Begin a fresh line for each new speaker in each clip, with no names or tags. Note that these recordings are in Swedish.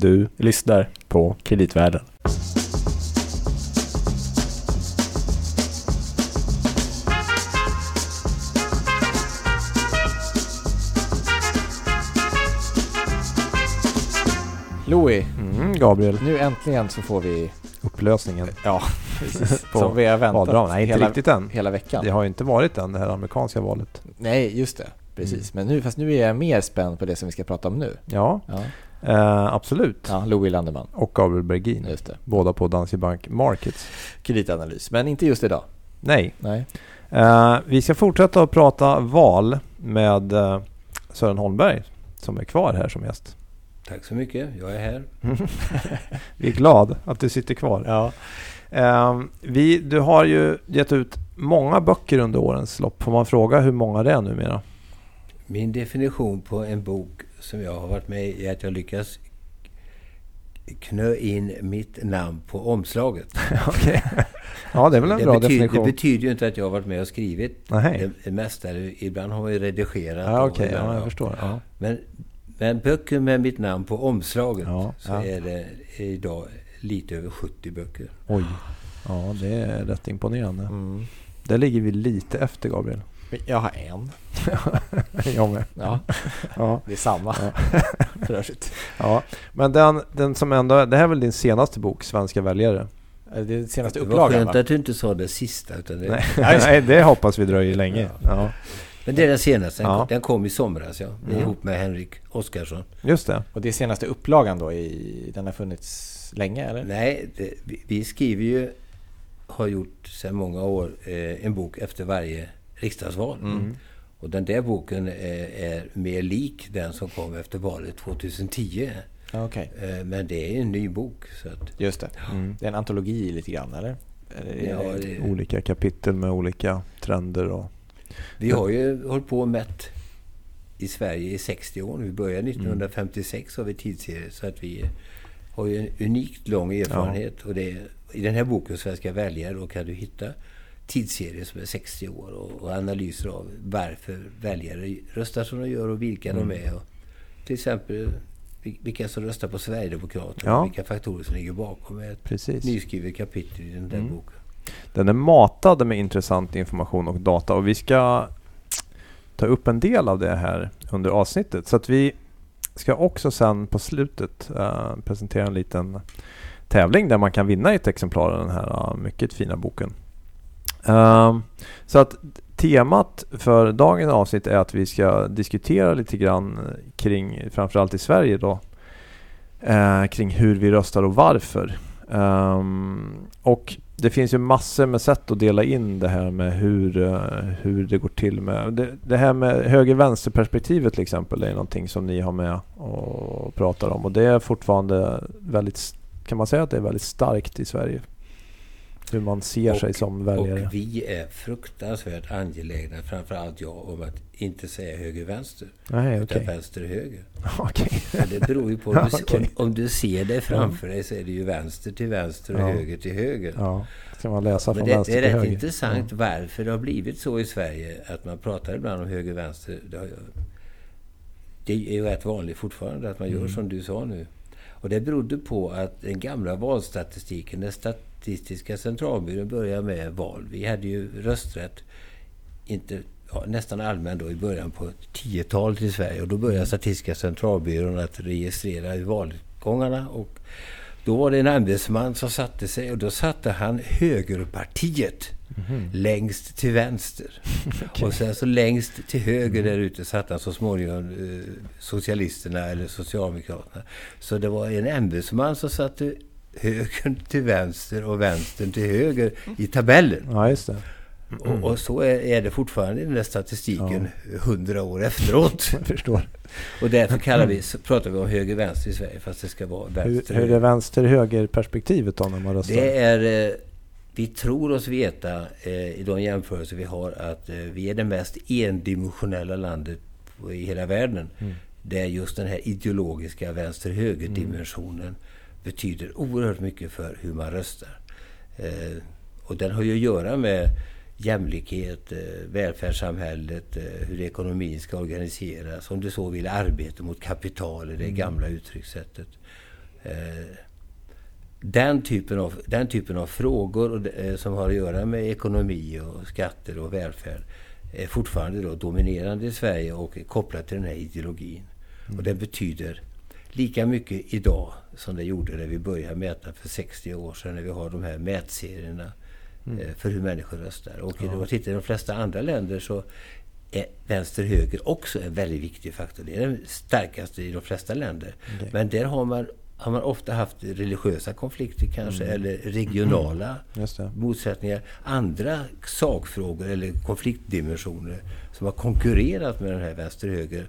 Du lyssnar på Kreditvärlden.
Louis,
Mm, Gabriel.
nu äntligen så får vi,
Upplösningen
ja, precis, som vi har väntat
valdagen. Nej, inte
hela,
riktigt än.
hela veckan.
Det har ju inte varit än det här amerikanska valet.
Nej, just det. Precis. Men nu, fast nu är jag mer spänd på det som vi ska prata om nu.
Ja,
Ja,
eh, absolut.
ja Louis Landeman.
Och Gabriel Bergin.
Just det.
Båda på Danske Bank Markets.
Kreditanalys, men inte just idag.
Nej,
Nej.
eh, vi ska fortsätta att prata val med eh, Sören Holmberg som är kvar här som gäst.
Tack så mycket, jag är här.
Vi är glada att du sitter kvar.
Ja.
Eh, vi, du har ju gett ut många böcker under årens lopp. Får man fråga hur många det är numera?
Min definition på en bok som jag har varit med i är att jag lyckas knö in mitt namn på omslaget.
Okej. Ja, det är väl en
Det
bra
betyder, det
definition.
betyder ju inte att jag har varit med och skrivit
Nej.
det, det mesta. Ibland har man ju redigerat.
Ja,
ibland,
Ja, jag
ja.
förstår. Ja.
Men, men böcker med mitt namn på omslaget
Ja,
så
ja.
är det idag lite över 70 böcker.
Oj. Ja, det är rätt imponerande.
Mm.
Där ligger vi lite efter Gabriel.
Jag har en.
jag med.
Ja,
Ja,
det är samma. För övrigt.
ja. Men den, den som ändå... Det här är väl din senaste bok, Svenska väljare?
Det är den senaste
Det var
upplagan
skönt
va?
att du inte sa det sista. Utan det,
Nej,
Ja, det.
Nej, det hoppas vi dröjer länge. Ja.
Men det är den senaste. Den,
Ja.
kom, den kom i somras, ja.
Mm.
Ihop med Henrik Oskarsson.
Just det.
Och det är senaste upplagan då? I, den har funnits länge eller?
Nej, det, vi, vi skriver ju, har gjort sedan många år, eh, en bok efter varje riksdagsval.
Mm.
Och den där boken är, är mer lik den som kom efter valet 2010.
Ja, Okej,
Eh, men det är en ny bok. Så att,
just det.
Mm.
Det är en antologi lite grann eller? eller
ja, det,
Olika kapitel med olika trender och...
vi har ju hållit på och mätt i Sverige i 60 år. Vi började 1956 har vi tidsserier. Så att vi har ju en unikt lång erfarenhet. Och det, I den här boken, Svenska väljare, då kan du hitta tidsserier som är 60 år och, och analyser av varför väljare röstar som de gör och vilka de är. Och till exempel vil- vilka som röstar på Sverigedemokraterna
Ja.
och vilka faktorer som ligger bakom ett
Precis.
nyskrivet kapitel i den där
Mm.
boken.
Den är matad med intressant information och data och vi ska ta upp en del av det här under avsnittet. Så att vi ska också sen på slutet eh, presentera en liten tävling där man kan vinna ett exemplar av den här eh, mycket fina boken. Ehm, så att temat för dagens avsnitt är att vi ska diskutera lite grann eh, kring, framförallt i Sverige då, eh, kring hur vi röstar och varför. Ehm, och det finns ju massor med sätt att dela in det här med hur, eh, hur det går till med... Det, det här med höger-vänster-perspektivet till exempel är någonting som ni har med och pratar om. Och det är fortfarande väldigt... Kan man säga att det är väldigt starkt i Sverige? Hur man ser
Och-
sig som väljare.
Och vi är fruktansvärt angelägna, framförallt jag, om att inte säga höger-vänster.
Nej,
Utan vänster-höger. Och det beror ju på, om, du,
Okej.
om, om du ser det framför dig så är det ju vänster till vänster och
Ja.
höger till höger.
Ja, ska man läsa
Men
från
det,
vänster
det är rätt
höger?
intressant varför det har blivit så i Sverige att man pratar ibland om höger-vänster. Det, det är ju rätt vanligt fortfarande att man
Mm.
gör som du sa nu. Och det berodde på att den gamla valstatistiken, när Statistiska centralbyrån började med val. Vi hade ju rösträtt, inte, ja, nästan allmän då i början på 10-talet i Sverige. Och då började Statistiska centralbyrån att registrera valutgångarna. Och då var det en ämbetsman som satte sig och då satte han högerpartiet längst till vänster. Och sen så längst till höger där ute satt han så småningom eh, Socialisterna eller Socialdemokraterna. Så det var en ämbetsman som satte högern till vänster och vänstern till höger i tabellen.
Ja, just det.
Och, och så är, är det fortfarande i den där statistiken hundra år efteråt.
Jag förstår.
Och därför kallar vi, pratar vi om höger-vänster i Sverige fast det ska vara
Hur,
vänster
hur är vänster-höger-perspektivet då när man röstar?
Det är... eh, Vi tror oss veta eh, i de jämförelser vi har att eh, vi är det mest endimensionella landet i hela världen. Där just den här ideologiska vänster-höger-dimensionen betyder oerhört mycket för hur man röstar. Eh, Och den har ju att göra med jämlikhet, eh, välfärdssamhället, eh, hur ekonomin ska organiseras. Om du så vill arbete mot kapital, det gamla uttryckssättet. den typen av, den typen av frågor som har att göra med ekonomi och skatter och välfärd är fortfarande då dominerande i Sverige och är kopplad till den här ideologin. Mm. Och det betyder lika mycket idag som det gjorde när vi började mäta för 60 år sedan när vi har de här mätserierna mm. Eh, för hur människor röstar. Och ja. om man tittar i de flesta andra länder så är vänster-höger också en väldigt viktig faktor. Det är den starkaste i de flesta länder. Okay. Men där har man, har man ofta haft religiösa konflikter kanske, mm. eller regionala motsättningar. Andra sakfrågor eller konfliktdimensioner som har konkurrerat med den här vänster-höger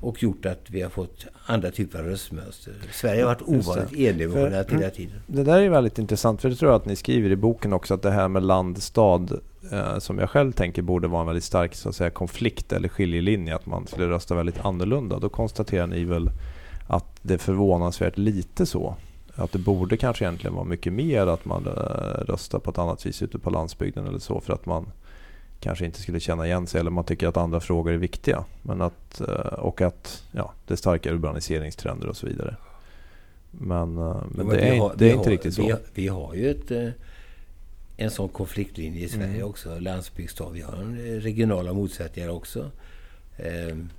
och gjort att vi har fått andra typer av röstmönster. Sverige har varit ovanligt endimensionellt hela tiden.
Det där är väldigt intressant, för det tror jag att ni skriver i boken också, att det här med land-stad, eh, som jag själv tänker borde vara en väldigt stark så att säga, konflikt eller skiljelinje, att man skulle rösta väldigt annorlunda. Då konstaterar ni väl att det är förvånansvärt lite så. Att det borde kanske egentligen vara mycket mer att man eh, röstar på ett annat vis ute på landsbygden eller så, för att man kanske inte skulle känna igen sig eller man tycker att andra frågor är viktiga. Men att, eh, och att ja, det är starka urbaniseringstrender och så vidare. Men, eh, men, det är, har, det är inte
har,
riktigt så.
Vi har, vi har ju ett, eh, en sån konfliktlinje i Sverige mm. också. Landsbygdsstad. Vi har regionala motsättningar också. Ehm,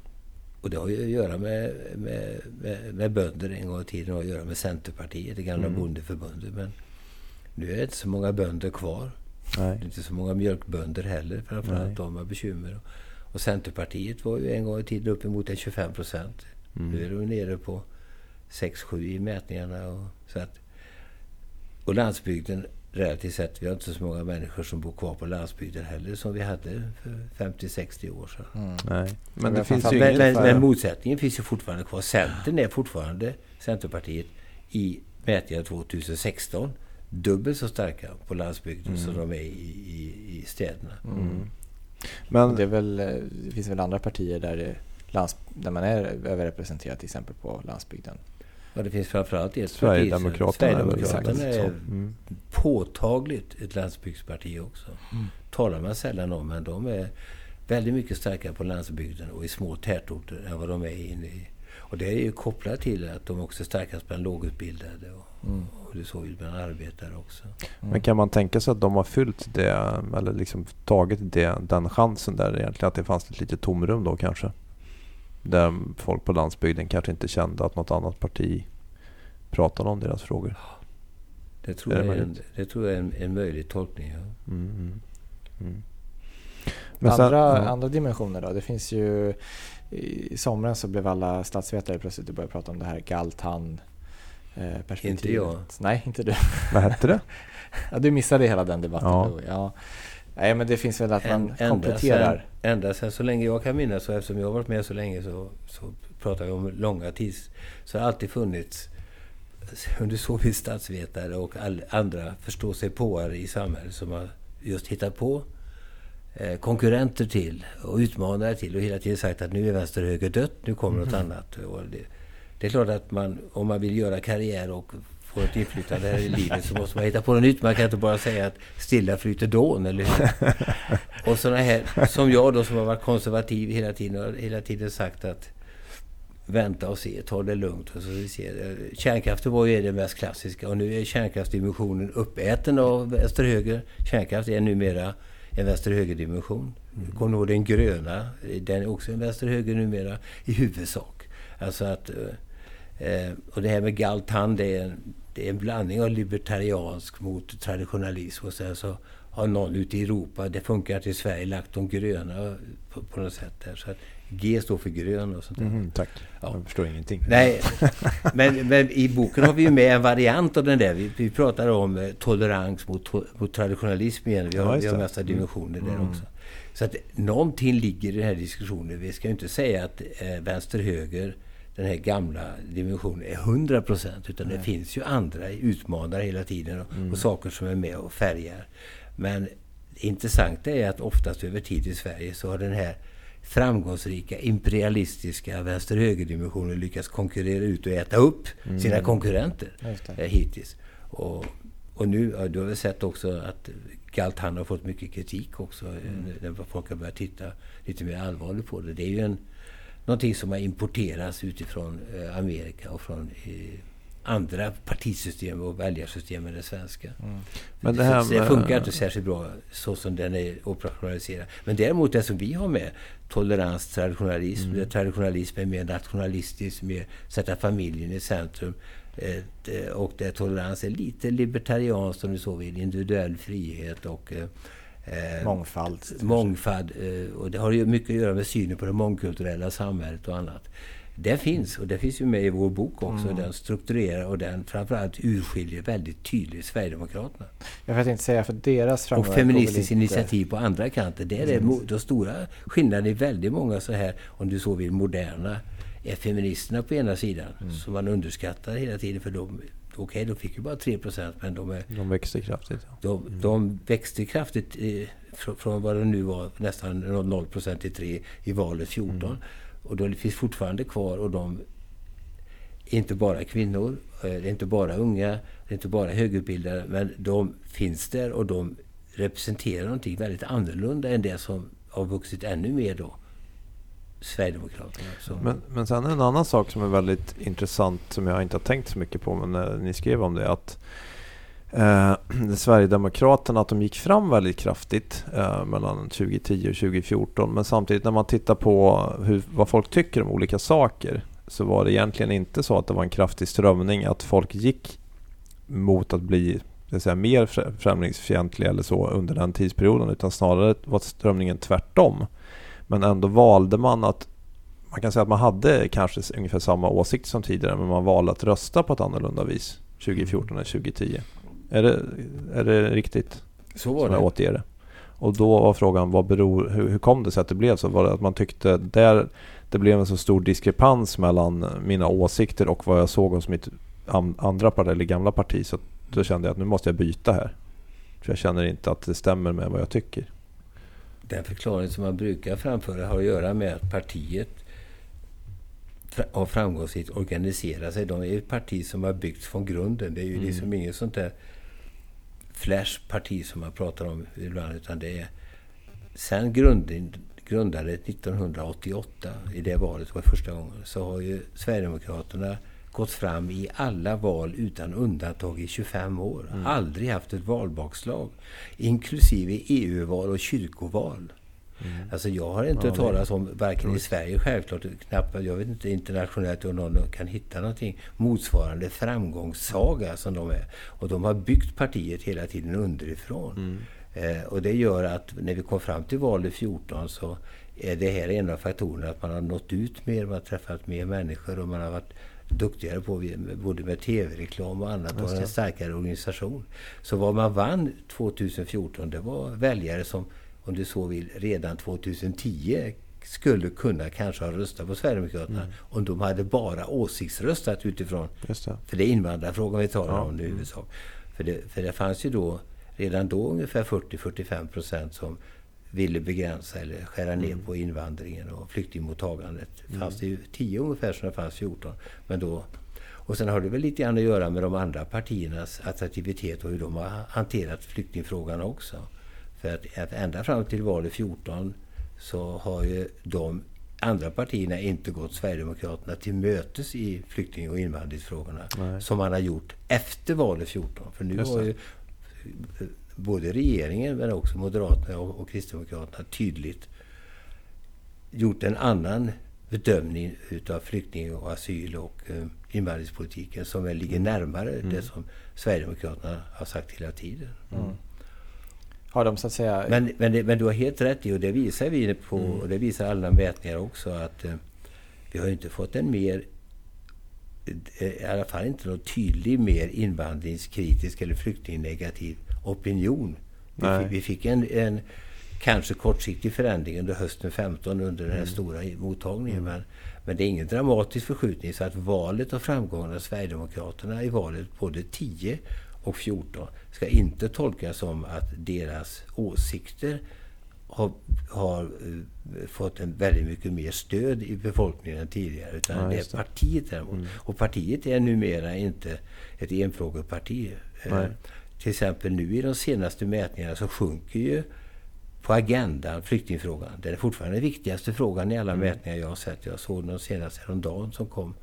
och det har ju att göra med, med, med, med bönder en gång i tiden. Det har att göra med Centerpartiet, det gamla mm. bondeförbundet. Men nu är det inte så många bönder kvar. Nej. Det är inte så många mjölkbönder heller, framförallt Nej. de har bekymmer. Och Centerpartiet var ju en gång i tiden uppemot en 25 procent. Mm. Nu är de nere på 6-7 i mätningarna. Och, så att, och landsbygden relativt sett, vi har inte så många människor som bor kvar på landsbygden heller som vi hade för 50-60 år sedan. Mm.
Nej.
Men, det finns ju men, men, men, motsättningen finns ju fortfarande kvar. Centern är fortfarande, Centerpartiet, i mätningar 2016 dubbelt så starka på landsbygden mm. som de är i, i, i städerna. Mm. mm.
Men det, väl, eh, det, finns väl andra partier där, det, lands, där man är överrepresenterad till exempel på landsbygden?
Ja, det finns framförallt ett
Sverigedemokraterna.
Sverigedemokraterna är, är mm. påtagligt ett landsbygdsparti också. Mm. talar man sällan om, men de är väldigt mycket starkare på landsbygden och i små tätorter än vad de är inne i. Och det är ju kopplat till att de också är starkast bland lågutbildade och, mm. Och det är så man arbetar också.
Mm. Men kan man tänka sig att de har fyllt det, eller liksom tagit det, den chansen där egentligen? Att det fanns ett litet tomrum då kanske? Där folk på landsbygden kanske inte kände att något annat parti pratade om deras frågor.
Det tror, är jag, är en, det tror jag är en, en möjlig tolkning. Ja. Mm, mm,
mm. Men sen, andra, ja. andra dimensioner då? Det finns ju... I somras så blev alla statsvetare plötsligt och började prata om det här Galtan
perspektivet. Inte jag.
Nej, inte du.
Vad hette det?
ja, du missade hela den debatten ja. då. Ja. Nej, men det finns väl att man ända kompletterar.
Sen, ända sen så länge jag kan minnas, och eftersom jag har varit med så länge så, så pratar vi om långa tids... Så har det alltid funnits under så finns statsvetare och all, andra förståsigpåare i samhället som har just hittat på eh, konkurrenter till och utmanare till och hela tiden sagt att nu är vänster och höger dött, nu kommer mm. något annat. Och det, det är klart att man, om man vill göra karriär och få ett inflytande här i livet så måste man hitta på något nytt. Man kan inte bara säga att stilla flyter dån, eller hur? Och sådana här, som jag då som har varit konservativ hela tiden och hela tiden sagt att vänta och se, ta det lugnt. Och så vi ser. Kärnkraften var ju det mest klassiska och nu är kärnkraftsdimensionen uppäten av vänster-höger. Kärnkraft är numera en vänster-höger-dimension. Mm. Kommer ihåg den gröna, den är också en vänster-höger numera i huvudsak. Alltså att Eh, och det här med Galtan, det är, en, det är en blandning av libertariansk mot traditionalism. Och sen så har någon ute i Europa, det funkar att i Sverige, lagt de gröna på, på något sätt. Där. Så att G står för grön och sånt där.
Mm, tack. Ja. Jag förstår ingenting.
Nej, men, men, i boken har vi ju med en variant av den där. Vi, vi pratar om eh, tolerans mot, mot traditionalism igen. Vi har, ja, vi har massa dimensioner mm. där också. Så att någonting ligger i den här diskussionen. Vi ska ju inte säga att eh, vänster-höger den här gamla dimensionen är 100 procent. Utan Nej. det finns ju andra utmanare hela tiden och, mm. och, saker som är med och färgar. Men det intressanta är att oftast över tid i Sverige så har den här framgångsrika imperialistiska vänster-höger-dimensionen lyckats konkurrera ut och äta upp mm. sina konkurrenter eh, hittills. Och, och nu, ja, du har väl sett också att Galtan har fått mycket kritik också. Mm. När folk har börjat titta lite mer allvarligt på det. Det är ju en någonting som har importerats utifrån eh, Amerika och från eh, andra partisystem och väljarsystem än det svenska. Mm.
Men
det, här det funkar inte särskilt bra så som den är operationaliserad. Men däremot det som vi har med, tolerans, traditionalism, mm. där traditionalism är mer nationalistisk, mer sätta familjen i centrum. Eh, och där tolerans är lite libertarianskt om du så vill, individuell frihet och
Eh, mångfald.
Mångfald. Eh, och det har ju mycket att göra med synen på det mångkulturella samhället och annat. Det finns, och det finns ju med i vår bok också. Mm. Den strukturerar och den framförallt urskiljer väldigt tydligt Sverigedemokraterna.
Jag vet inte säga för deras
Och Feministiskt initiativ på andra kanten. Det är mm. de stora skillnaderna i väldigt många så här, om du så vill, moderna är feministerna på ena sidan. Mm. Som man underskattar hela tiden för de Okej, okay, de fick ju bara 3 men de, är,
de växte kraftigt.
Ja. De, mm. de, växte kraftigt eh, från, från vad det nu var, nästan 0 till 3 i valet 14. Mm. Och de finns fortfarande kvar och de är inte bara kvinnor, eh, det är inte bara unga, det är inte bara högutbildade, men de finns där och de representerar någonting väldigt annorlunda än det som har vuxit ännu mer då. Sverigedemokraterna.
Men, men sen en annan sak som är väldigt intressant som jag inte har tänkt så mycket på men när ni skrev om det att eh, Sverigedemokraterna att de gick fram väldigt kraftigt eh, mellan 2010 och 2014 men samtidigt när man tittar på hur, vad folk tycker om olika saker så var det egentligen inte så att det var en kraftig strömning att folk gick mot att bli säga, mer främlingsfientliga eller så under den tidsperioden utan snarare var strömningen tvärtom. Men ändå valde man att man kan säga att man hade kanske ungefär samma åsikt som tidigare men man valde att rösta på ett annorlunda vis 2014 än 2010. Är det, är det riktigt?
Så var
det. Jag återger det. Och då var frågan, vad beror, hur, hur kom det sig att det blev så? Var det att man tyckte där det blev en så stor diskrepans mellan mina åsikter och vad jag såg hos mitt andra parti, eller gamla parti. Så då kände jag att nu måste jag byta här. För jag känner inte att det stämmer med vad jag tycker.
Den förklaring som man brukar framföra har att göra med att partiet har framgångsrikt organiserat sig. De är ett parti som har byggts från grunden. Det är ju mm. liksom inget sånt där flashparti som man pratar om ibland. Utan det är sen grund, grundade 1988, i det valet var första gången, så har ju Sverigedemokraterna gått fram i alla val utan undantag i 25 år. Mm. Aldrig haft ett valbakslag. Inklusive EU-val och kyrkoval. Mm. Alltså jag har inte ja, talat om, varken i Sverige självklart, knappt, jag vet inte internationellt om någon kan hitta någonting motsvarande framgångssaga som de är. Och de har byggt partiet hela tiden underifrån. Mm. Eh, och det gör att när vi kom fram till valet 14 så är det här en av faktorerna att man har nått ut mer, man har träffat mer människor och man har varit duktigare på, både med tv-reklam och annat, och en starkare organisation. Så vad man vann 2014, det var väljare som, om du så vill, redan 2010 skulle kunna kanske ha röstat på Sverigedemokraterna mm. om de hade bara åsiktsröstat utifrån. Det. För det är invandrarfrågan vi talar ja. om nu i huvudsak. För det, för det fanns ju då, redan då ungefär 40-45 procent som ville begränsa eller skära ner mm. på invandringen och flyktingmottagandet. Mm. fanns det ju 10 ungefär som det fanns 14. Men då, och sen har det väl lite grann att göra med de andra partiernas attraktivitet och hur de har hanterat flyktingfrågan också. För att ända fram till valet 14 så har ju de andra partierna inte gått Sverigedemokraterna till mötes i flykting och invandringsfrågorna. Nej. Som man har gjort efter valet 14. För nu har ju både regeringen men också Moderaterna och, och Kristdemokraterna tydligt gjort en annan bedömning utav flykting och asyl och eh, invandringspolitiken som väl ligger närmare mm. det som Sverigedemokraterna har sagt hela tiden. Mm.
Har de så att säga...
Men, men, det, men du har helt rätt i, och det visar vi på, mm. och det visar alla mätningar också, att eh, vi har inte fått en mer eh, i alla fall inte någon tydlig mer invandringskritisk eller flyktingnegativ opinion. Vi fick, vi fick, en, en kanske kortsiktig förändring under hösten 15 under den här mm. stora mottagningen. Mm. Men, men det är ingen dramatisk förskjutning så att valet och framgången av Sverigedemokraterna i valet både 10 och 14 ska inte tolkas som att deras åsikter har, har uh, fått en väldigt mycket mer stöd i befolkningen än tidigare. Utan ja, det är partiet däremot. Mm. Och partiet är numera inte ett enfrågeparti. Uh, till exempel nu i de senaste mätningarna så sjunker ju på agendan flyktingfrågan. Den är fortfarande den viktigaste frågan i alla mm. mätningar jag har sett. Jag såg den senast häromdagen som kom.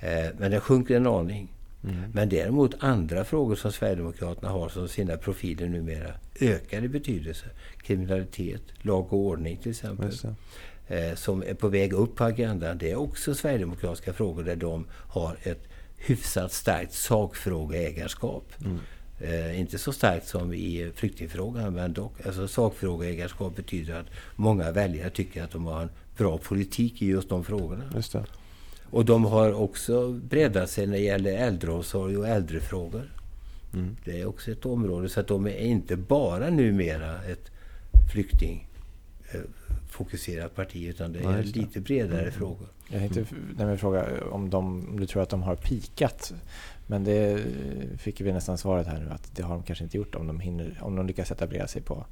Eh, men den sjunker en aning. Mm. Men däremot andra frågor som Sverigedemokraterna har som sina profiler numera ökar i betydelse. Kriminalitet, lag och ordning till exempel. Eh, som är på väg upp på agendan. Det är också Sverigedemokratiska frågor där de har ett hyfsat starkt sakfrågeägarskap. Mm. Eh, inte så starkt som i flyktingfrågan men dock. Alltså sakfrågeägarskap betyder att många väljare tycker att de har en bra politik i just de frågorna. Just och de har också breddat sig när det gäller äldreomsorg och äldrefrågor. Mm. Det är också ett område så att de är inte bara numera ett flyktingfokuserat parti utan det är ja, lite bredare mm. frågor.
Jag tänkte nämligen fråga om, de, om du tror att de har pikat. Men det fick vi nästan svaret här nu att det har de kanske inte gjort om de, hinner, om de lyckas etablera sig på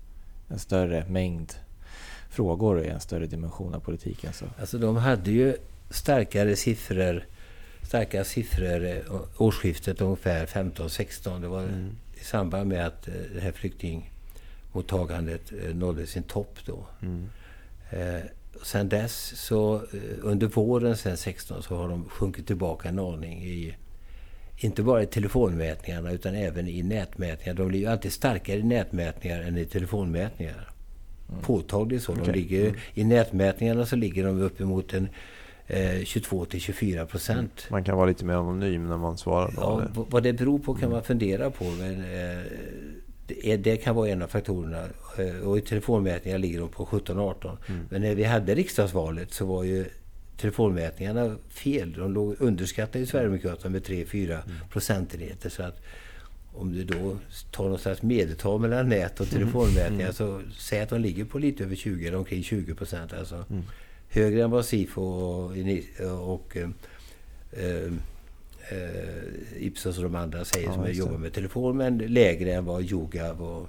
en större mängd frågor i en större dimension av politiken. Så.
Alltså de hade ju starkare siffror starka siffror eh, årsskiftet ungefär 15-16. Det var mm. i samband med att eh, det här flyktingmottagandet eh, nådde sin topp då. Mm. Eh, sen dess, så under våren sen 16 så har de sjunkit tillbaka en aning i inte bara i telefonmätningarna utan även i nätmätningar. De blir ju alltid starkare i nätmätningar än i telefonmätningar. Mm. Påtagligt så. De ligger, mm. I nätmätningarna så ligger de uppemot en 22 eh, till 24 procent. Mm.
Man kan vara lite mer anonym när man svarar.
Ja, vad det beror på kan man fundera på. Men, eh, det, det, kan vara en av faktorerna. Eh, och i telefonmätningar ligger de på 17-18. Mm. Men när vi hade riksdagsvalet så var ju telefonmätningarna fel. De låg underskattade i Sverigedemokraterna med 3-4 mm. procentenheter. Så att om du då tar något slags medeltal mellan nät och mm. telefonmätningar mm. så säg att de ligger på lite över 20 eller omkring 20 procent. Alltså. Mm högre än vad SIFO och, och eh, eh, Ipsos och de andra säger ja, som jobbar med telefon. Men lägre än vad Yogav och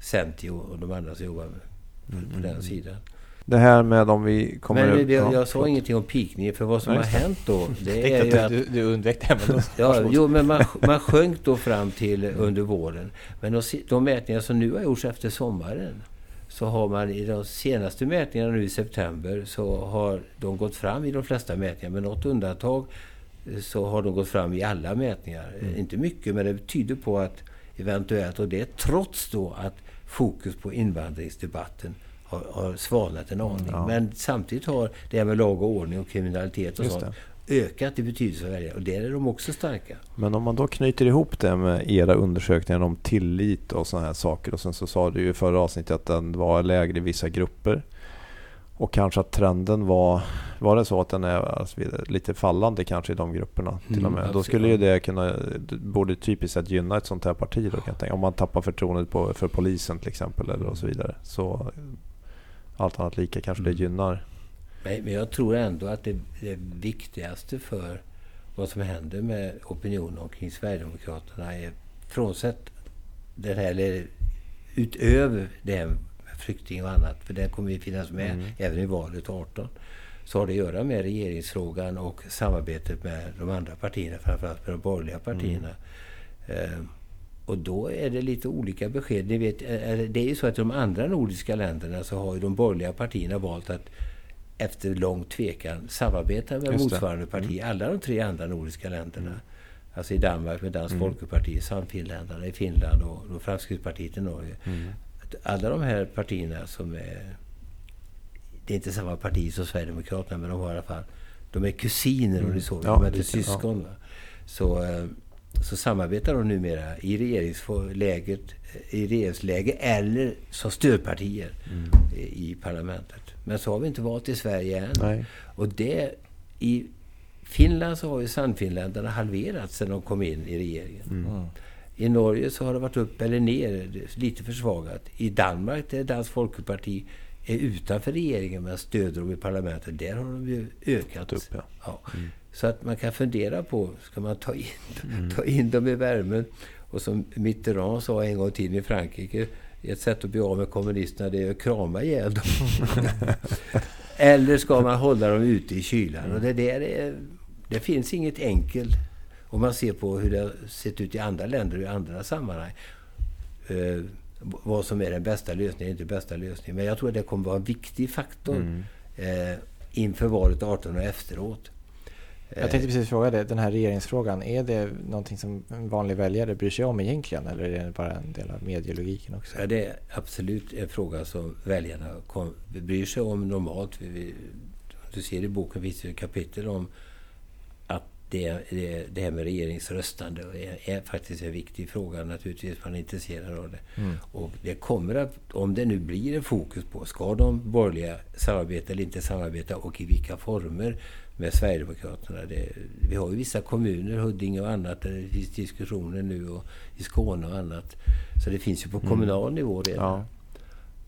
Centio och de andra som jobbar med mm, på den mm. sidan.
Det här med om vi kommer...
Men det, jag, jag sa ingenting om pikning. För vad som Nej, har hänt då...
Det är ju att, du, du undvek det. Men
ja, jo, men man, man sjönk då fram till under våren. Men de, de mätningar som nu har gjorts efter sommaren så har man i de senaste mätningarna nu i september så har de gått fram i de flesta mätningar. Med något undantag eh, så har de gått fram i alla mätningar. Mm. Inte mycket men det tyder på att eventuellt, och det är trots då att fokus på invandringsdebatten har, har svalnat en aning. Ja. Men samtidigt har det här med lag och ordning och kriminalitet och Just sånt ökat i betydelse för väljare och där är de också starka.
Men om man då knyter ihop det med era undersökningar om tillit och sådana här saker och sen så sa du ju i förra avsnittet att den var lägre i vissa grupper. Och kanske att trenden var, var det så att den är alltså, lite fallande kanske i de grupperna till mm, och med. Då skulle ju det kunna, borde typiskt sett gynna ett sånt här parti då kan jag tänka. Om man tappar förtroendet på, för polisen till exempel eller och så vidare. Så allt annat lika kanske mm. det gynnar
men jag tror ändå att det, det viktigaste för vad som händer med opinionen omkring Sverigedemokraterna är, frånsett det här, eller utöver det här med flykting och annat, för det kommer ju finnas med mm. även i valet 18, så har det att göra med regeringsfrågan och samarbetet med de andra partierna, framförallt med de borgerliga partierna. Mm. Eh, och då är det lite olika besked. Ni vet, det är ju så att i de andra nordiska länderna så har ju de borgerliga partierna valt att efter lång tvekan samarbeta med motsvarande parti. Mm. Alla de tre andra nordiska länderna. Mm. Alltså i Danmark med Dansk mm. Folkeparti, Samfinländarna i Finland och, och Framstegspartiet i Norge. Mm. Alla de här partierna som är... Det är inte samma parti som Sverigedemokraterna men de har i alla fall... De är kusiner mm. och det så. Ja, de är inte syskon. Ja. Så, eh, så samarbetar de numera i regeringsläget i regeringsläge eller som stödpartier mm. i parlamentet. Men så har vi inte valt i Sverige än. Nej. Och det, I Finland så har ju Sannfinländarna halverats sedan de kom in i regeringen. Mm. I Norge så har det varit upp eller ner, lite försvagat. I Danmark, där Dansk Folkeparti är utanför regeringen men stöder dem i parlamentet, där har de ju ökat. Upp, ja. Ja. Mm. Så att man kan fundera på, ska man ta in, mm. ta in dem i värmen? Och som Mitterrand sa en gång tiden i Frankrike, ett sätt att bli av med kommunisterna det är att krama ihjäl dem. Eller ska man hålla dem ute i kylan? Och det, där är, det finns inget enkelt om man ser på hur det har sett ut i andra länder och i andra sammanhang. Eh, vad som är den bästa lösningen, inte bästa lösningen. Men jag tror att det kommer vara en viktig faktor mm. eh, inför valet 18 och efteråt.
Jag tänkte precis fråga det, den här regeringsfrågan, är det någonting som en vanlig väljare bryr sig om egentligen eller är det bara en del av medielogiken också?
Ja, det är absolut en fråga som väljarna kom, bryr sig om normalt. Du ser i boken finns det ett kapitel om det, det, det här med regeringsröstande är, är, faktiskt en viktig fråga. Naturligtvis man är intresserad av det. Mm. Och det kommer att, om det nu blir en fokus på, ska de borgerliga samarbeta eller inte samarbeta och i vilka former med Sverigedemokraterna. Det, vi har ju vissa kommuner, Huddinge och annat, där det finns diskussioner nu och i Skåne och annat. Så det finns ju på mm. kommunal nivå redan. Ja.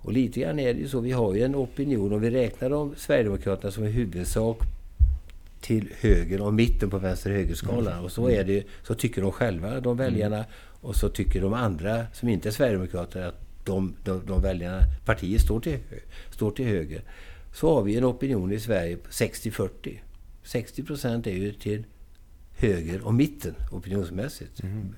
Och lite grann är det ju så, vi har ju en opinion och vi räknar om Sverigedemokraterna som i huvudsak till höger och mitten på vänster-högerskalan. Mm. Och så är det så tycker de själva, de väljarna. Mm. Och så tycker de andra som inte är Sverigedemokrater att de, de, de väljarna, partiet står till, står till höger. Så har vi en opinion i Sverige på 60-40. 60 procent är ju till höger och mitten opinionsmässigt. Mm.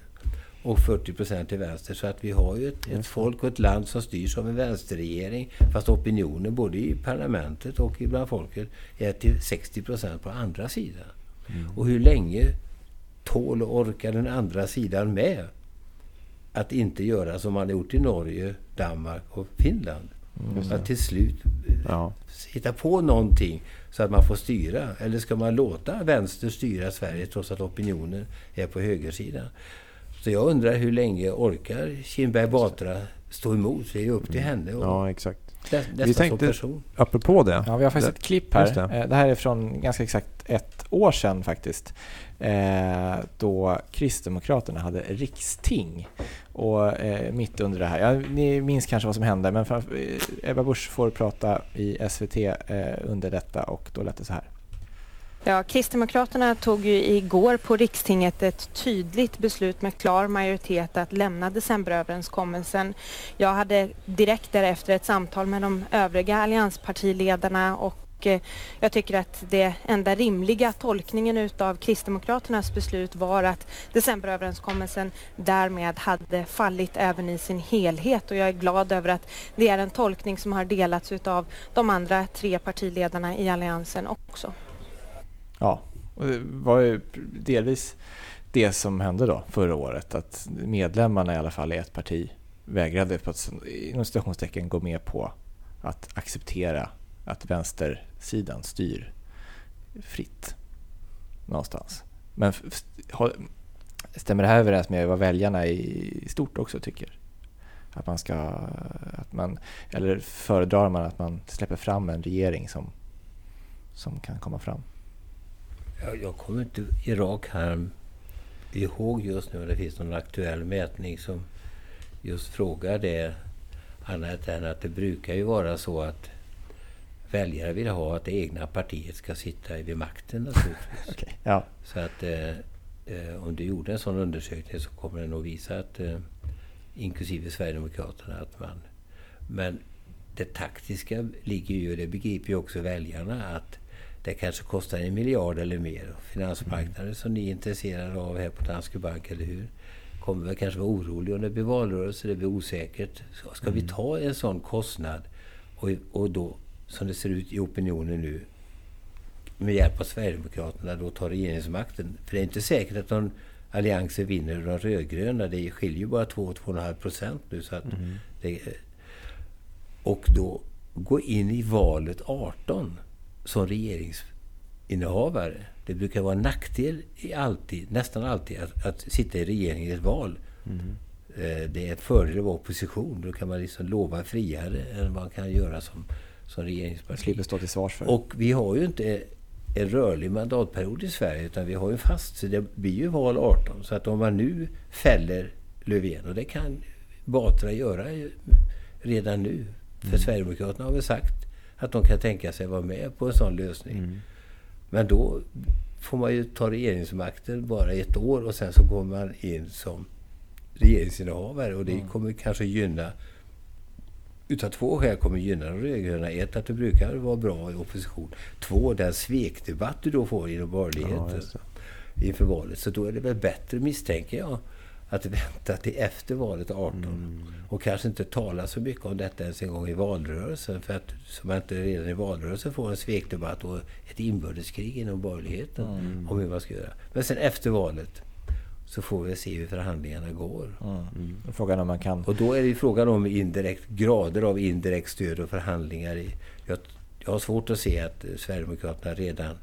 Och 40 procent till vänster. Så att vi har ju ett, ett, folk och ett land som styrs av en vänsterregering. Fast opinionen både i parlamentet och bland folket är till 60 procent på andra sidan. Mm. Och hur länge tål och orkar den andra sidan med att inte göra som man har gjort i Norge, Danmark och Finland? Mm. Att till slut ja. hitta på någonting så att man får styra. Eller ska man låta vänster styra Sverige trots att opinionen är på högersidan? Så jag undrar hur länge orkar Kinberg Batra stå emot? Det är upp till henne. Och
ja, exakt.
Vi tänkte, person.
apropå det.
Ja, vi har faktiskt det, ett klipp här. Det. Eh, det. här är från ganska exakt ett år sedan faktiskt. Eh, då Kristdemokraterna hade riksting. Och eh, mitt under det här, ja, ni minns kanske vad som hände, men Ebba Busch får prata i SVT under detta och då lät det så här.
Ja, Kristdemokraterna tog ju igår på rikstinget ett tydligt beslut med klar majoritet att lämna decemberöverenskommelsen. Jag hade direkt därefter ett samtal med de övriga allianspartiledarna och eh, jag tycker att det enda rimliga tolkningen utav Kristdemokraternas beslut var att decemberöverenskommelsen därmed hade fallit även i sin helhet och jag är glad över att det är en tolkning som har delats utav de andra tre partiledarna i Alliansen också.
Ja, och det var ju delvis det som hände då förra året att medlemmarna i alla fall i ett parti vägrade på att, inom citationstecken gå med på att acceptera att vänstersidan styr fritt någonstans. Men stämmer det här överens med vad väljarna i stort också tycker? Att man ska, att man, eller föredrar man att man släpper fram en regering som, som kan komma fram?
Jag, jag kommer inte i rak arm ihåg just nu om det finns någon aktuell mätning som just frågar det. Annat än att det brukar ju vara så att väljare vill ha att det egna partiet ska sitta vid makten naturligtvis. okay, ja. Så att eh, eh, om du gjorde en sån undersökning så kommer den att visa att eh, inklusive Sverigedemokraterna att man... Men det taktiska ligger ju, det begriper ju också väljarna, att det kanske kostar en miljard eller mer. Finansmarknaden mm. som ni är intresserade av här på Danske Bank, eller hur? Kommer väl kanske vara orolig om det blir valrörelse, det blir osäkert. Så ska mm. vi ta en sån kostnad och, och då som det ser ut i opinionen nu med hjälp av Sverigedemokraterna då tar regeringsmakten. För det är inte säkert att de allianser vinner de rödgröna. Det skiljer ju bara 2-2,5 procent nu. Så att mm. det, och då gå in i valet 18 som regeringsinnehavare. Det brukar vara en nackdel i alltid, nästan alltid att, att sitta i regeringen i ett val. Mm. Det är en fördel att vara opposition. Då kan man liksom lova friare än man kan göra som som regeringsparti.
Slipper stå till svars för.
Och vi har ju inte en rörlig mandatperiod i Sverige utan vi har ju fast. Så det blir ju val 18. Så att om man nu fäller Löfven och det kan Batra göra redan nu. För mm. Sverigedemokraterna har väl sagt att de kan tänka sig vara med på en sån lösning. Mm. Men då får man ju ta regeringsmakten bara ett år och sen så går man in som regeringsinnehavare och det mm. kommer kanske gynna utav två skäl kommer gynna de rödgröna. Ett, att du brukar vara bra i opposition. Två, den svekdebatt du då får inom borgerligheten ja, inför valet. Så då är det väl bättre, misstänker jag, att vänta till efter valet 18.
Mm.
Och kanske inte tala så mycket om detta ens en gång i valrörelsen. För att så man inte redan i valrörelsen får en svekdebatt och ett inbördeskrig inom borgerligheten.
Mm.
Om hur man ska göra. Men sen efter valet så får vi se hur förhandlingarna går.
Mm. Frågan om man kan...
Och då är det ju frågan om indirekt, grader av indirekt stöd och förhandlingar. I, jag, jag har svårt att se att Sverigedemokraterna redan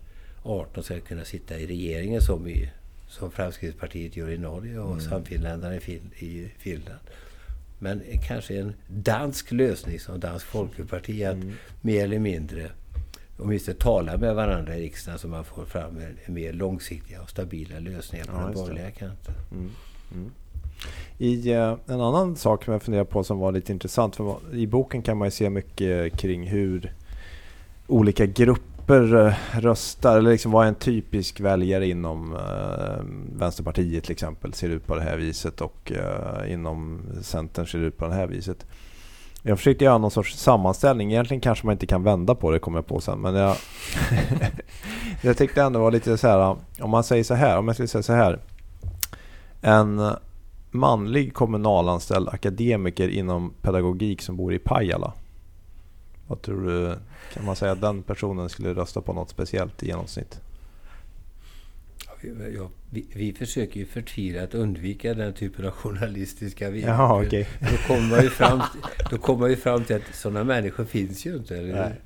18 ska kunna sitta i regeringen som, i, som Framstegspartiet gör i Norge och
Mm.
samfinländarna i, fin, i Finland. Men kanske en dansk lösning som Dansk Folkeparti att
Mm.
mer eller mindre åtminstone tala med varandra i riksdagen så man får fram mer långsiktiga och stabila lösningar på
Ja,
den borgerliga kanten.
Mm. Mm. I eh, en annan sak som jag funderar på som var lite intressant. För I boken kan man ju se mycket kring hur olika grupper grupper eh, röstar. Eller liksom vad en typisk väljare inom eh, Vänsterpartiet till exempel ser ut på det här viset och eh, inom Centern ser ut på det här viset. Jag försökte göra någon sorts sammanställning. Egentligen kanske man inte kan vända på det, kommer jag på sen. Men jag, jag tyckte ändå det var lite så här. Om man säger så här, om jag skulle säga så här. En manlig kommunalanställd akademiker inom pedagogik som bor i Pajala. Vad tror du? Kan man säga att den personen skulle rösta på något speciellt i genomsnitt?
Ja, vi, vi försöker ju förtvivlat att undvika den typen av journalistiska vinklar.
Jaha, okej.
Då kommer man ju fram, då kommer man ju fram till att sådana människor finns ju inte.
Nej.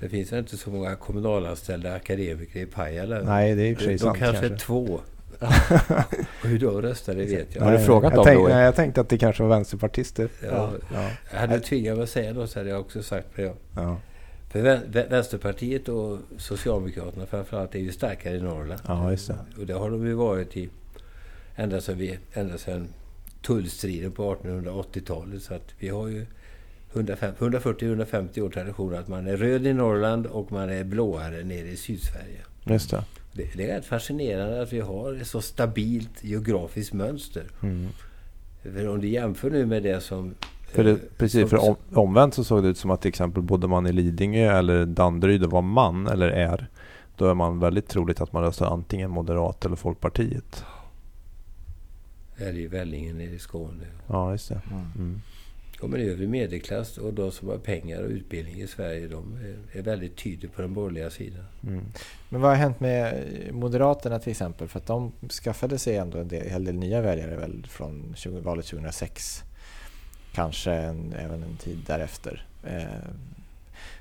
Det finns ju inte så många kommunalanställda akademiker i Pajala.
Nej, det är sig
de
sant
kanske är två. Och hur de röstar, det vet jag.
Har du frågat
jag
dem
tänk,
då?
Nej, jag tänkte att det kanske var vänsterpartister.
Ja.
Ja.
Jag hade tvingat mig att säga något så hade jag också sagt det. Ja.
Ja.
För Vän- Vä- Vänsterpartiet och Socialdemokraterna framförallt är ju starkare i Norrland.
Ja, just det.
Och det har de ju varit i ända sedan, vi, ända sedan tullstriden på 1880-talet. Så att vi har ju 150 140-150 år tradition att man är röd i Norrland och man är blåare nere i Sydsverige.
Just det.
Det, det är rätt fascinerande att vi har ett så stabilt geografiskt mönster.
Mm.
För om du jämför nu med det som...
För det,
eh,
precis,
som-
för om, omvänt så såg det ut som att till exempel bodde man i Lidingö eller Danderyd var man eller är. Då är man väldigt troligt att man röstar antingen Moderat eller Folkpartiet.
Eller i Vällingen nere i Skåne.
Ja, just det.
Mm.
Mm.
Kommer övre medelklass och de som har pengar och utbildning i Sverige, de är, väldigt tydliga på den borgerliga sidan.
Mm.
Men vad har hänt med Moderaterna till exempel? För att de skaffade sig ändå en del, hel del nya väljare väl från 20, valet 2006. Kanske en, även en tid därefter. Eh,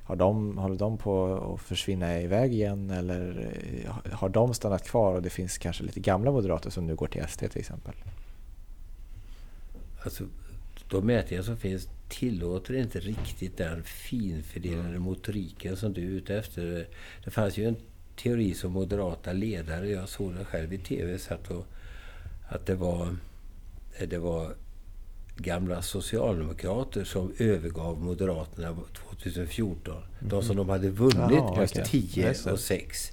har de, håller de på att försvinna iväg igen eller eh, har de stannat kvar och det finns kanske lite gamla moderater som nu går till SD till exempel?
Alltså, de mätningar som finns tillåter inte riktigt den finfördelade motoriken som du är ute efter. Det fanns ju en teori som moderata ledare, jag såg det själv i TV, satt och, att det var, det var gamla socialdemokrater som övergav Moderaterna 2014. De som de hade vunnit med
okej.
10
Just det.
och 6.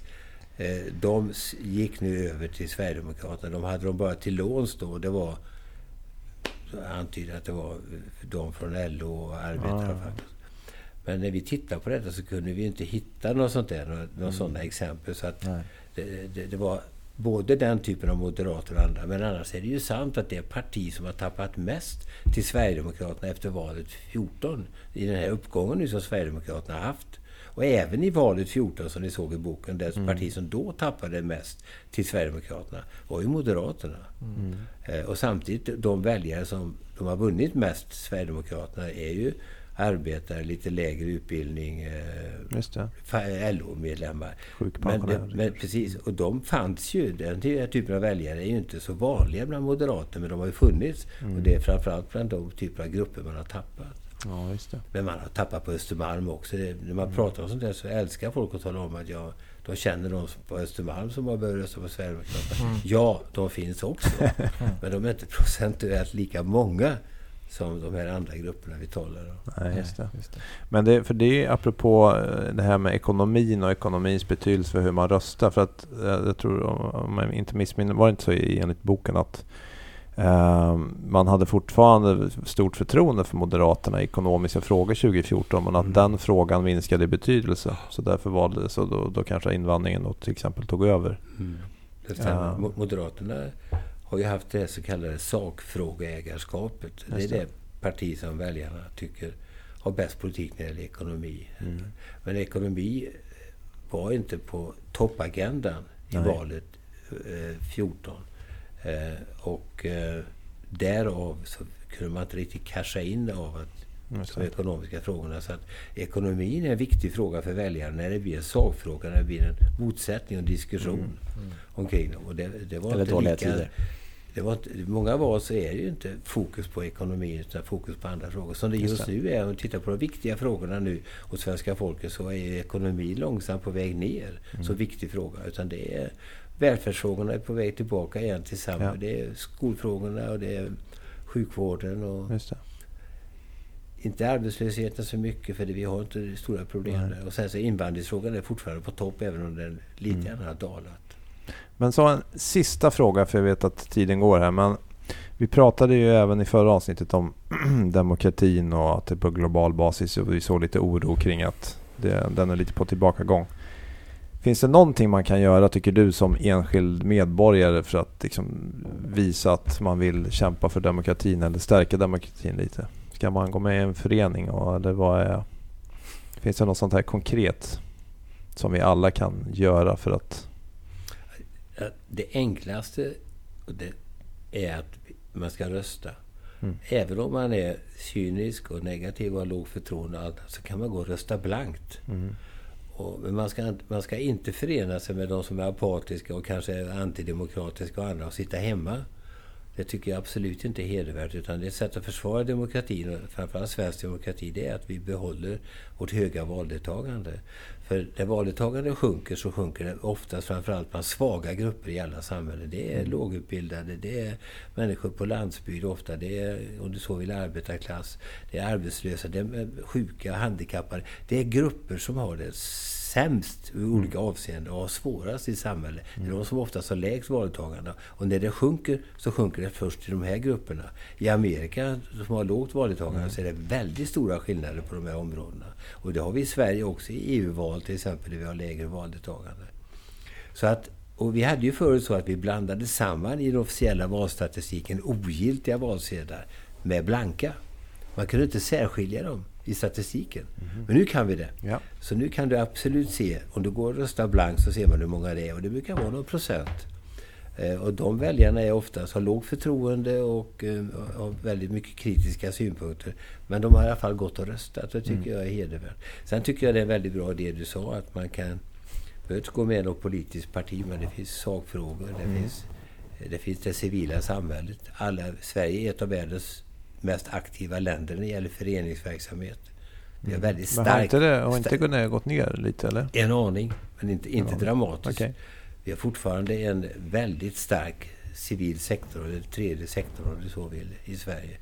Eh, De gick nu över till Sverigedemokraterna. De hade de bara till låns då. Det var jag antyder att det var de från LO och arbetarfacket. Men när vi tittade på detta så kunde vi inte hitta något sånt där, några, några sådana exempel. Så att det, det, det var både den typen av moderater och andra. Men annars är det ju sant att det parti som har tappat mest till Sverigedemokraterna efter valet 14, i den här uppgången nu som Sverigedemokraterna har haft, och även i valet 14 som ni såg i boken, det parti som då tappade mest till Sverigedemokraterna var ju Moderaterna. Eh, Och samtidigt, de väljare som de har vunnit mest, Sverigedemokraterna, är ju arbetare, lite lägre utbildning, eh, LO-medlemmar. Men,
Sjukpensionärer.
det, men precis, och de fanns ju. Den ty- typen av väljare är ju inte så vanliga bland moderater, men de har ju funnits. Och det är framförallt bland de typer av grupper man har tappat.
Ja, just det.
Men man har tappat på Östermalm också. Det, när man pratar om sånt där så älskar folk att tala om att ja, de känner de på Östermalm som har börjat rösta på Sverigedemokraterna. Ja, de finns också. Men de är inte procentuellt lika många som de här andra grupperna vi talar om.
Nej, just det.
Just det.
Men det, för det är apropå eh, det här med ekonomin och ekonomins betydelse för hur man röstar. För att eh, jag tror, om jag inte missminner var det inte så i- enligt boken att man hade fortfarande stort förtroende för Moderaterna i ekonomiska frågor 2014 men att
Mm.
den frågan minskade i betydelse. Så därför valde så då, då kanske invandringen då till exempel tog över. Ja.
Mo- Moderaterna har ju haft det så kallade sakfrågeägarskapet. Det är
Just det.
det parti som väljarna tycker har bäst politik när det gäller ekonomi.
Mm.
Men ekonomi var inte på toppagendan i
Nej.
valet eh, 14. Eh, och eh, därav så kunde man inte riktigt casha in av att
Just
de ekonomiska frågorna. Så att ekonomin är en viktig fråga för väljarna när det blir en sakfråga, när det blir en motsättning och diskussion omkring dem. Och det, det var
Eller
inte
dåliga
lika,
tider.
Det var många val så är ju inte fokus på ekonomin utan fokus på andra frågor. Som det
Just
just, nu är, om vi tittar på de viktiga frågorna nu hos svenska folket så är ekonomin långsamt på väg ner. Så viktig fråga. Utan det är välfärdsfrågorna är på väg tillbaka igen till samma.
Ja.
Det är skolfrågorna och det är sjukvården och inte arbetslösheten så mycket för det, vi har inte stora problem
Nej.
där. Och sen så invandringsfrågan är fortfarande på topp även om den lite
Mm.
grann har dalat.
Men så en sista fråga, för jag vet att tiden går här. Men vi pratade ju även i förra avsnittet om demokratin och att det är på global basis och vi såg lite oro kring att det, den är lite på tillbakagång. Finns det någonting man kan göra, tycker du, som enskild medborgare för att liksom visa att man vill kämpa för demokratin eller stärka demokratin lite? Ska man gå med i en förening och, eller vad är... Finns det något sånt här konkret som vi alla kan göra för att...
Det enklaste det är att man ska rösta.
Mm.
Även om man är cynisk och negativ och har låg förtroende och allt, så kan man gå och rösta blankt.
Mm.
Och, men man ska, man ska inte förena sig med de som är apatiska och kanske antidemokratiska och andra och sitta hemma. Det tycker jag absolut inte är hedervärt. Utan det är ett sätt att försvara demokratin, och framförallt svensk demokrati, det är att vi behåller vårt höga valdeltagande. För när valdeltagandet sjunker så sjunker det oftast framförallt bland svaga grupper i alla samhällen. Det är lågutbildade, det är människor på landsbygd ofta, det är om du så vill arbetarklass, det är arbetslösa, det är sjuka, handikappade. Det är grupper som har det sämst i olika avseenden och har svårast i samhället. Det är de som oftast har lägst valdeltagande. Och när det sjunker så sjunker det först i de här grupperna. I Amerika, som har lågt valdeltagande, så är det väldigt stora skillnader på de här områdena. Och det har vi i Sverige också i EU-val till exempel, där vi har lägre valdeltagande. Så att, och vi hade ju förut så att vi blandade samman i den officiella valstatistiken ogiltiga valsedlar med blanka. Man kunde inte särskilja dem i statistiken. Men nu kan vi det.
Ja.
Så nu kan du absolut se, om du går och röstar blankt så ser man hur många det är och det brukar vara någon procent. Eh, Och de väljarna är oftast, har lågt förtroende och eh, har väldigt mycket kritiska synpunkter. Men de har i alla fall gått och röstat det tycker jag är hedervärt. Sen tycker jag det är väldigt bra det du sa att man kan behöver inte gå med i något politiskt parti men det finns sakfrågor. Det, finns, det finns det civila samhället. Alla, Sverige är ett av världens mest aktiva länder när det gäller föreningsverksamhet. Vi har väldigt
Men har
starkt...
inte det har inte gått ner, lite eller?
en aning, men inte, inte dramatiskt.
Okej.
Vi har fortfarande en väldigt stark civil sektor, eller tredje sektor om du så vill, i Sverige.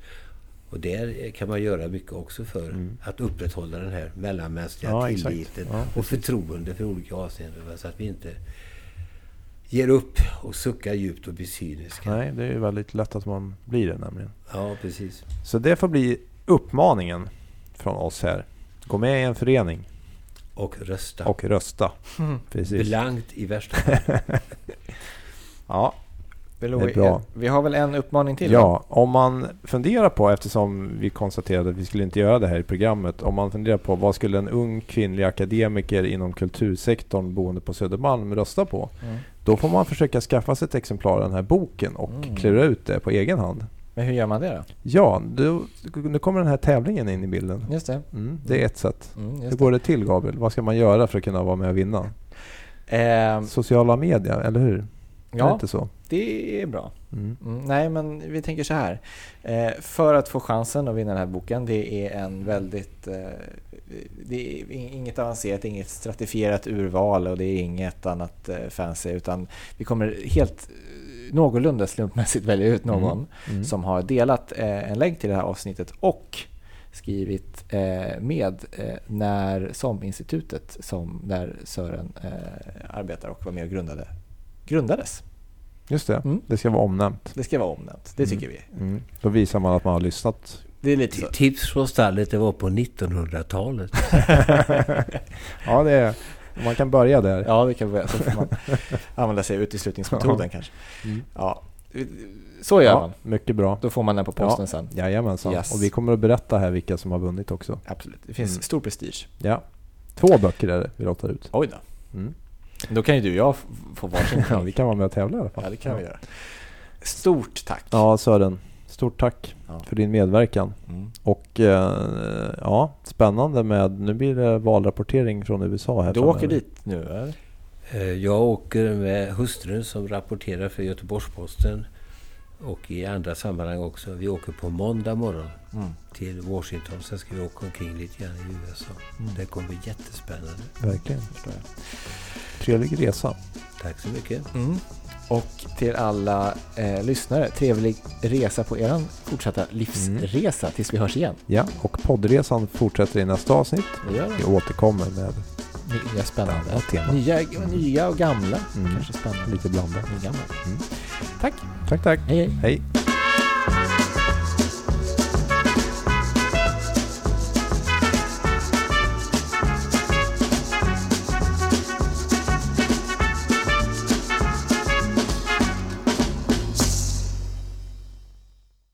Och där kan man göra mycket också för
Mm.
att upprätthålla den här mellanmänskliga
Ja,
tilliten
Ja,
och förtroende för olika avseenden. Så att vi inte ger upp och suckar djupt och blir cyniska.
Nej, det är ju väldigt lätt att man blir det nämligen.
Ja, precis.
Så det får bli uppmaningen från oss här. Gå med i en förening
Och rösta.
och rösta. Precis.
Blankt i värsta fall.
Ja.
Det är bra.
Vi har väl en uppmaning till?
Ja, om man funderar på, eftersom vi konstaterade att vi skulle inte göra det här i programmet. Om man funderar på vad skulle en ung kvinnlig akademiker inom kultursektorn boende på Södermalm rösta på?
Mm.
Då får man försöka skaffa sig ett exemplar av den här boken och
Mm.
klura ut det på egen hand.
Men hur gör man det då?
Ja, då, nu kommer den här tävlingen in i bilden.
Just det.
Mm, det är ett sätt.
Mm,
Hur går det till Gabriel? Vad ska man göra för att kunna vara med och vinna?
Ehm,
Sociala medier, eller hur? Det
ja,
inte så?
det är bra.
Mm.
Mm, nej, men vi tänker så här. Eh, för att få chansen att vinna den här boken, det är en väldigt... Eh, det är ing- inget avancerat, inget stratifierat urval och det är inget annat eh, fancy utan vi kommer helt eh, någorlunda slumpmässigt välja ut någon
Mm.
som har delat eh, en länk till det här avsnittet och skrivit eh, med när SOM-institutet som där Sören arbetar och var med och grundade, grundades.
Just det,
Mm.
det ska vara omnämnt.
Det ska vara omnämnt, det tycker vi.
Mm. Då visar man att man har lyssnat.
Det är lite så.
Tips från stallet, det var på 1900-talet.
ja, det är, man kan börja där.
Ja, det kan börja. Så får man använda sig av uteslutningsmetoden kanske.
Mm.
Ja. Så gör
Ja,
man.
mycket bra.
Då får man den på posten sen.
Jajamensan.
Yes.
Och vi kommer att berätta här vilka som har vunnit också.
Absolut. Det finns
Mm.
stor prestige.
Ja. Två böcker är det vi lottar ut.
Oj då.
Mm.
Då kan ju du och jag få varsin.
Ja, vi kan vara med och tävla i alla fall.
Ja, det kan vi göra. Stort tack.
Ja, Sören. Stort tack
Ja.
för din medverkan.
Mm.
Och eh, ja, spännande med, nu blir det valrapportering från USA här
Du åker dit nu eller?
Eh, Jag åker med hustrun som rapporterar för Göteborgs-Posten och i andra sammanhang också. Vi åker på måndag morgon
Mm.
till Washington. Sen ska vi åka omkring lite grann i USA.
Mm.
Det kommer bli jättespännande.
Verkligen.
Förstår jag.
Trevlig resa.
Tack så mycket.
Mm. Och till alla eh, lyssnare, trevlig resa på er fortsatta livsresa tills vi hörs igen.
Ja, och poddresan fortsätter i nästa avsnitt.
Gör
Vi återkommer med
Nya spännande.
Ja, tema.
Nya, nya och gamla.
Mm.
Kanske spännande.
lite blandat.
Nygamla.
Mm.
Tack.
Tack, tack.
Hej hej.
Hej.